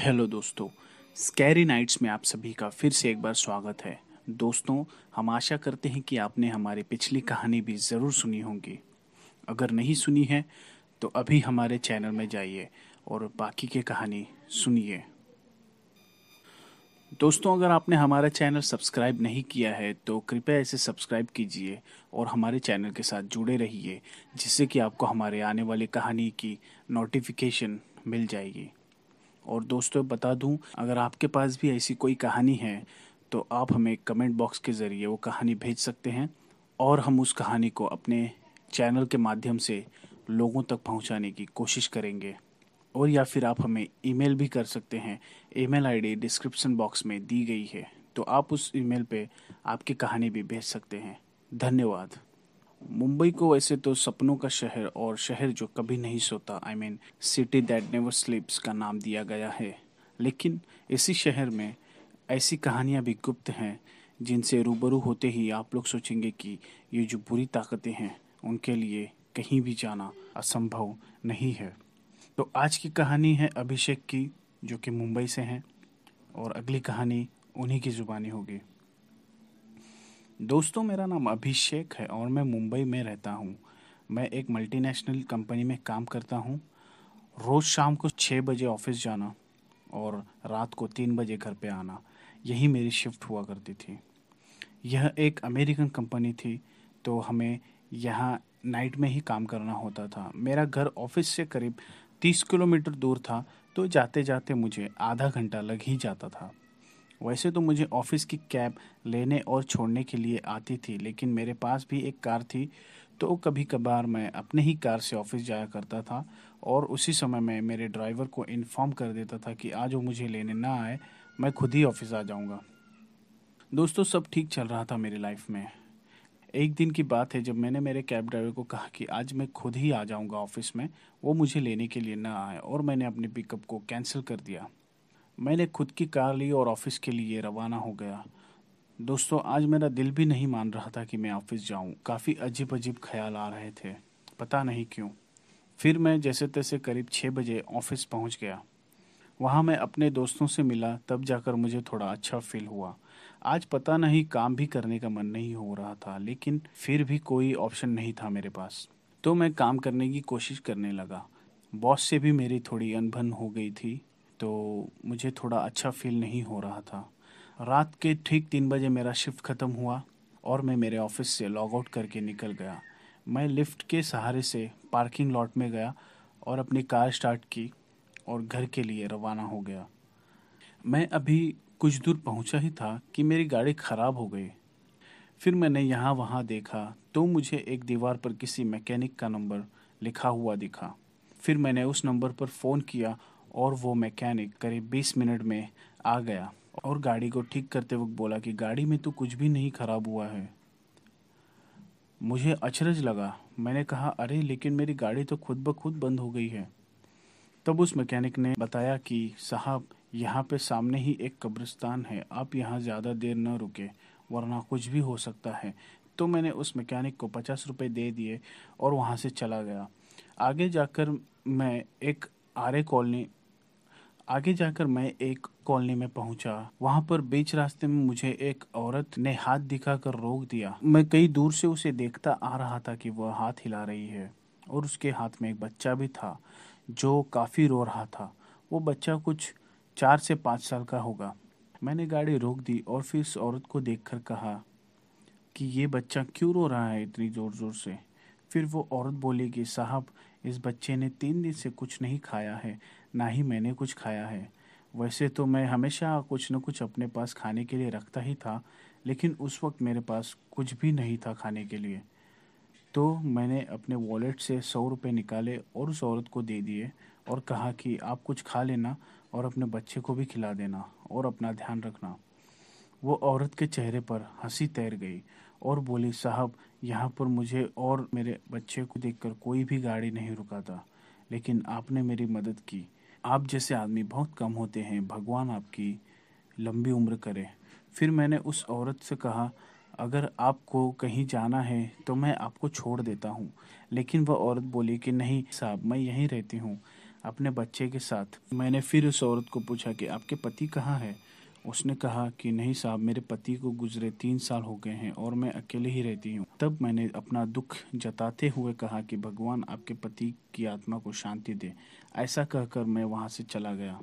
Hello दोस्तों, scary nights में आप सभी का फिर से एक बार स्वागत है। दोस्तों, हम आशा करते हैं कि आपने हमारी पिछली कहानी भी ज़रूर सुनी होगी। अगर नहीं सुनी है तो अभी हमारे चैनल में जाइए और बाकी की कहानी सुनिए। दोस्तों, अगर आपने हमारा चैनल सब्सक्राइब नहीं किया है तो कृपया इसे सब्सक्राइब कीजिए और हमारे चैनल के साथ जुड़े रहिए, जिससे कि आपको हमारे आने वाली कहानी की नोटिफिकेशन मिल जाएगी। और दोस्तों, बता दूँ, अगर आपके पास भी ऐसी कोई कहानी है तो आप हमें कमेंट बॉक्स के ज़रिए वो कहानी भेज सकते हैं और हम उस कहानी को अपने चैनल के माध्यम से लोगों तक पहुँचाने की कोशिश करेंगे। और या फिर आप हमें ईमेल भी कर सकते हैं। ईमेल आईडी डिस्क्रिप्शन बॉक्स में दी गई है। तो आप उस ईमेल पे आपकी कहानी भी भेज सकते हैं। धन्यवाद। मुंबई को वैसे तो सपनों का शहर और शहर जो कभी नहीं सोता I mean city that never sleeps का नाम दिया गया है। लेकिन इसी शहर में ऐसी कहानियाँ भी गुप्त हैं, जिनसे रूबरू होते ही आप लोग सोचेंगे कि ये जो बुरी ताकतें हैं, उनके लिए कहीं भी जाना असंभव नहीं है। तो आज की कहानी है अभिषेक की, जो कि मुंबई से हैं, और अगली कहानी उन्हीं की ज़ुबानी होगी। दोस्तों, मेरा नाम अभिषेक है और मैं मुंबई में रहता हूँ। मैं एक मल्टीनेशनल कंपनी में काम करता हूँ। रोज़ शाम को छः बजे ऑफ़िस जाना और रात को तीन बजे घर पे आना। यही मेरी शिफ्ट हुआ करती थी। यह एक अमेरिकन कंपनी थी तो हमें यहाँ नाइट में ही काम करना होता था। मेरा घर ऑफ़िस से करीब तीस किलोमीटर दूर था तो जाते जाते मुझे आधा घंटा लग ही जाता था। वैसे तो मुझे ऑफ़िस की कैब लेने और छोड़ने के लिए आती थी, लेकिन मेरे पास भी एक कार थी तो कभी कभार मैं अपने ही कार से ऑफ़िस जाया करता था और उसी समय मैं मेरे ड्राइवर को इन्फॉर्म कर देता था कि आज वो मुझे लेने ना आए, मैं खुद ही ऑफ़िस आ जाऊँगा। दोस्तों, सब ठीक चल रहा था मेरी लाइफ में। एक दिन की बात है, जब मैंने मेरे कैब ड्राइवर को कहा कि आज मैं खुद ही आ जाऊँगा ऑफ़िस में, वो मुझे लेने के लिए ना आए और मैंने अपने पिकअप को कैंसिल कर दिया। मैंने खुद की कार ली और ऑफ़िस के लिए रवाना हो गया। दोस्तों, आज मेरा दिल भी नहीं मान रहा था कि मैं ऑफ़िस जाऊँ। काफ़ी अजीब अजीब ख्याल आ रहे थे। पता नहीं क्यों। फिर मैं जैसे तैसे करीब छः बजे ऑफ़िस पहुँच गया। वहाँ मैं अपने दोस्तों से मिला, तब जाकर मुझे थोड़ा अच्छा फील हुआ। आज पता नहीं काम भी करने का मन नहीं हो रहा था, लेकिन फिर भी कोई ऑप्शन नहीं था मेरे पास। तो मैं काम करने की कोशिश करने लगा। बॉस से भी मेरी थोड़ी अनबन हो गई थी। तो मुझे थोड़ा अच्छा फील नहीं हो रहा था। रात के ठीक तीन बजे मेरा शिफ्ट ख़त्म हुआ और मैं मेरे ऑफ़िस से लॉग आउट करके निकल गया। मैं लिफ्ट के सहारे से पार्किंग लॉट में गया और अपनी कार स्टार्ट की और घर के लिए रवाना हो गया। मैं अभी कुछ दूर पहुँचा ही था कि मेरी गाड़ी ख़राब हो गई। फिर मैंने यहाँ वहाँ देखा तो मुझे एक दीवार पर किसी मैकेनिक का नंबर लिखा हुआ दिखा। फिर मैंने उस नंबर पर फ़ोन किया और वो मैकेनिक करीब 20 मिनट में आ गया और गाड़ी को ठीक करते वक्त बोला कि, गाड़ी में तो कुछ भी नहीं खराब हुआ है। मुझे अचरज लगा। मैंने कहा, अरे, लेकिन मेरी गाड़ी तो खुद ब खुद बंद हो गई है। तब उस मैकेनिक ने बताया कि, साहब, यहाँ पे सामने ही एक कब्रिस्तान है। आप यहाँ ज़्यादा देर न रुके, वरना कुछ भी हो सकता है। तो मैंने उस मैकेनिक को पचास रुपये दे दिए और वहाँ से चला गया। आगे जाकर मैं एक आर्य कॉलोनी आगे जाकर मैं एक कॉलोनी में पहुँचा। वहाँ पर बीच रास्ते में मुझे एक औरत ने हाथ दिखाकर रोक दिया। मैं कई दूर से उसे देखता आ रहा था कि वह हाथ हिला रही है और उसके हाथ में एक बच्चा भी था, जो काफ़ी रो रहा था। वो बच्चा कुछ चार से पाँच साल का होगा। मैंने गाड़ी रोक दी और फिर उस औरत को देखकर कहा कि ये बच्चा क्यों रो रहा है इतनी ज़ोर ज़ोर से? फिर वो औरत बोली कि, साहब इस बच्चे ने तीन दिन से कुछ नहीं खाया है, ना ही मैंने कुछ खाया है। वैसे तो मैं हमेशा कुछ न कुछ अपने पास खाने के लिए रखता ही था, लेकिन उस वक्त मेरे पास कुछ भी नहीं था खाने के लिए। तो मैंने अपने वॉलेट से सौ रुपये निकाले और उस औरत को दे दिए और कहा कि आप कुछ खा लेना और अपने बच्चे को भी खिला देना और अपना ध्यान रखना। वो औरत के चेहरे पर हँसी तैर गई और बोली, साहब, यहाँ पर मुझे और मेरे बच्चे को देखकर कोई भी गाड़ी नहीं रुका था लेकिन आपने मेरी मदद की। आप जैसे आदमी बहुत कम होते हैं, भगवान आपकी लंबी उम्र करे। फिर मैंने उस औरत से कहा, अगर आपको कहीं जाना है तो मैं आपको छोड़ देता हूँ। लेकिन वह औरत बोली कि, नहीं साहब, मैं यहीं रहती हूँ, अपने बच्चे के साथ। मैंने फिर उस औरत को पूछा कि, आपके पति कहाँ है? उसने कहा कि, नहीं साहब, मेरे पति को गुजरे तीन साल हो गए हैं और मैं अकेले ही रहती हूँ। तब मैंने अपना दुख जताते हुए कहा कि, भगवान आपके पति की आत्मा को शांति दे। ऐसा कहकर मैं वहाँ से चला गया।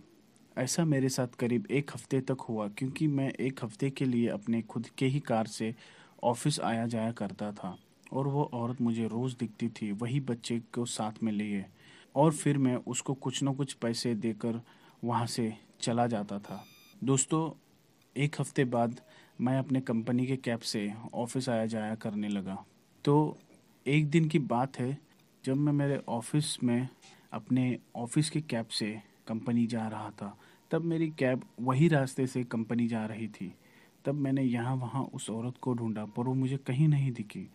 ऐसा मेरे साथ करीब एक हफ़्ते तक हुआ, क्योंकि मैं एक हफ़्ते के लिए अपने खुद के ही कार से ऑफ़िस आया जाया करता था और वो औरत मुझे रोज़ दिखती थी, वही बच्चे को साथ में लिए और फिर मैं उसको कुछ न कुछ पैसे देकर वहाँ से चला जाता था। दोस्तों, एक हफ़्ते बाद मैं अपने कंपनी के कैब से ऑफ़िस आया जाया करने लगा। तो एक दिन की बात है, जब मैं मेरे ऑफ़िस में अपने ऑफ़िस के कैब से कंपनी जा रहा था, तब मेरी कैब वही रास्ते से कंपनी जा रही थी। तब मैंने यहाँ वहाँ उस औरत को ढूंढा, पर वो मुझे कहीं नहीं दिखी।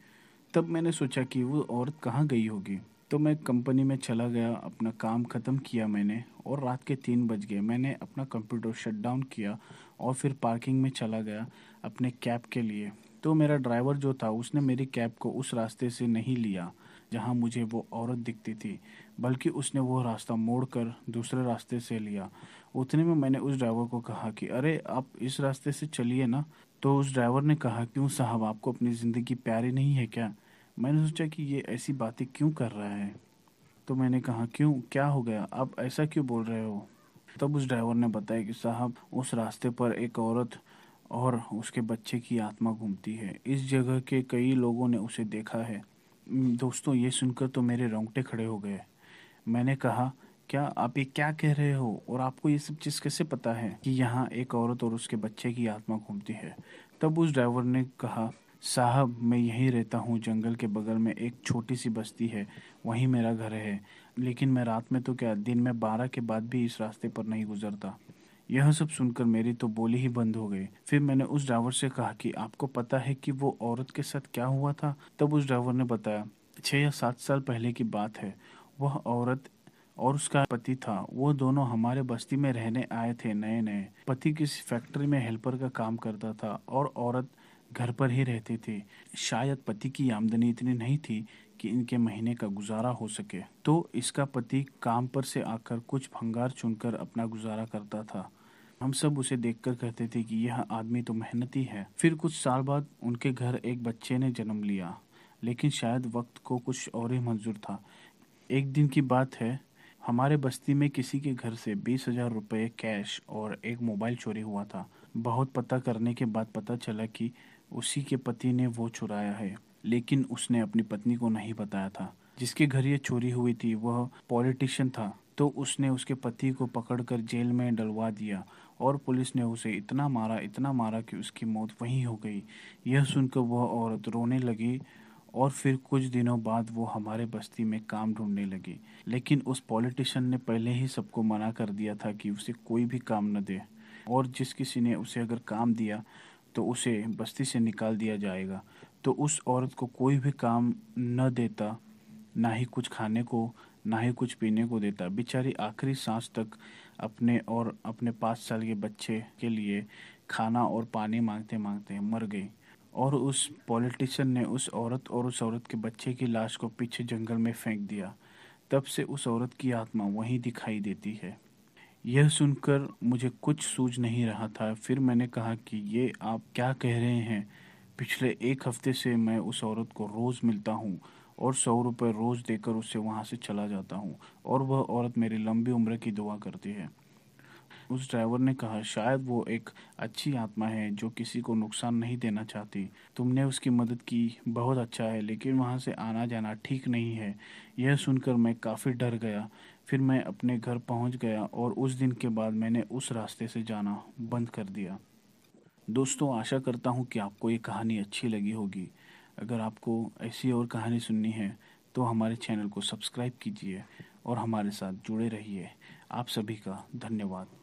तब मैंने सोचा कि वो औरत कहाँ गई होगी। तो मैं कंपनी में चला गया, अपना काम ख़त्म किया मैंने और रात के तीन बज गए। मैंने अपना कंप्यूटर शट डाउन किया और फिर पार्किंग में चला गया अपने कैब के लिए। तो मेरा ड्राइवर जो था, उसने मेरी कैब को उस रास्ते से नहीं लिया, जहाँ मुझे वो औरत दिखती थी, बल्कि उसने वो रास्ता मोड़कर दूसरे रास्ते से लिया। उतने में मैंने उस ड्राइवर को कहा कि, अरे, आप इस रास्ते से चलिए ना। तो उस ड्राइवर ने कहा, क्यों साहब, आपको अपनी ज़िंदगी प्यारी नहीं है क्या? मैंने सोचा कि ये ऐसी बातें क्यों कर रहा है? तो मैंने कहा, क्यों? क्या हो गया? आप ऐसा क्यों बोल रहे हो? तब उस ड्राइवर ने बताया कि साहब, उस रास्ते पर एक औरत और उसके बच्चे की आत्मा घूमती है। इस जगह के कई लोगों ने उसे देखा है। दोस्तों, ये सुनकर तो मेरे रोंगटे खड़े हो गए। मैंने कहा, क्या आप ये क्या कह रहे हो? और आपको ये सब चीज़ कैसे पता है कि यहाँ एक औरत और उसके बच्चे की आत्मा घूमती है? तब उस ड्राइवर ने कहा साहब, मैं यहीं रहता हूँ। जंगल के बगल में एक छोटी सी बस्ती है। वहीं मेरा घर है। लेकिन मैं रात में तो क्या, दिन में बारह के बाद भी इस रास्ते पर नहीं गुजरता। यह सब सुनकर मेरी तो बोली ही बंद हो गई। फिर मैंने उस ड्राइवर से कहा कि आपको पता है कि वो औरत के साथ क्या हुआ था? तब उस ड्राइवर ने बताया छः या सात साल पहले की बात है। वह औरत और उसका पति था। वो दोनों हमारे बस्ती में रहने आए थे नए नए पति किसी फैक्ट्री में हेल्पर का काम करता था और औरत घर पर ही रहते थे। शायद पति की आमदनी इतनी नहीं थी कि इनके महीने का गुजारा हो सके। तो इसका पति काम पर से आकर कुछ भंगार चुनकर अपना गुजारा करता था। हम सब उसे देखकर कहते थे कि यह आदमी तो मेहनती है। फिर कुछ साल बाद उनके घर एक बच्चे ने जन्म लिया। लेकिन शायद वक्त को कुछ और ही मंजूर था। एक दिन की बात है, हमारे बस्ती में किसी के घर से बीस हज़ार रुपये कैश और एक मोबाइल चोरी हुआ था। बहुत पता करने के बाद पता चला कि उसी के पति ने वो चुराया है। लेकिन उसने अपनी पत्नी को नहीं बताया था। जिसके घर ये चोरी हुई थी, वह पॉलिटिशियन था। तो उसने उसके पति को पकड़कर जेल में डलवा दिया और पुलिस ने उसे इतना मारा इतना मारा कि उसकी मौत वहीं हो गई। यह सुनकर वह औरत रोने लगी और फिर कुछ दिनों बाद वो हमारे बस्ती में काम ढूँढने लगी। लेकिन उस पॉलिटिशियन ने पहले ही सबको मना कर दिया था कि उसे कोई भी काम न दे। और जिस किसी ने उसे अगर काम दिया तो उसे बस्ती से निकाल दिया जाएगा। तो उस औरत को कोई भी काम न देता, ना ही कुछ खाने को, ना ही कुछ पीने को देता। बेचारी आखिरी सांस तक अपने और अपने पाँच साल के बच्चे के लिए खाना और पानी मांगते मांगते मर गई। और उस पॉलिटिशियन ने उस औरत और उस औरत के बच्चे की लाश को पीछे जंगल में फेंक दिया। तब से उस औरत की आत्मा वहीं दिखाई देती है। यह सुनकर मुझे कुछ सूझ नहीं रहा था। फिर मैंने कहा कि ये आप क्या कह रहे हैं? पिछले एक हफ़्ते से मैं उस औरत को रोज़ मिलता हूँ और सौ रुपये रोज़ देकर उससे वहाँ से चला जाता हूँ और वह औरत मेरी लंबी उम्र की दुआ करती है। उस ड्राइवर ने कहा, शायद वो एक अच्छी आत्मा है जो किसी को नुकसान नहीं देना चाहती। तुमने उसकी मदद की, बहुत अच्छा है, लेकिन वहाँ से आना जाना ठीक नहीं है। यह सुनकर मैं काफ़ी डर गया। फिर मैं अपने घर पहुँच गया और उस दिन के बाद मैंने उस रास्ते से जाना बंद कर दिया। दोस्तों, आशा करता हूँ कि आपको ये कहानी अच्छी लगी होगी। अगर आपको ऐसी और कहानी सुननी है तो हमारे चैनल को सब्सक्राइब कीजिए और हमारे साथ जुड़े रहिए। आप सभी का धन्यवाद।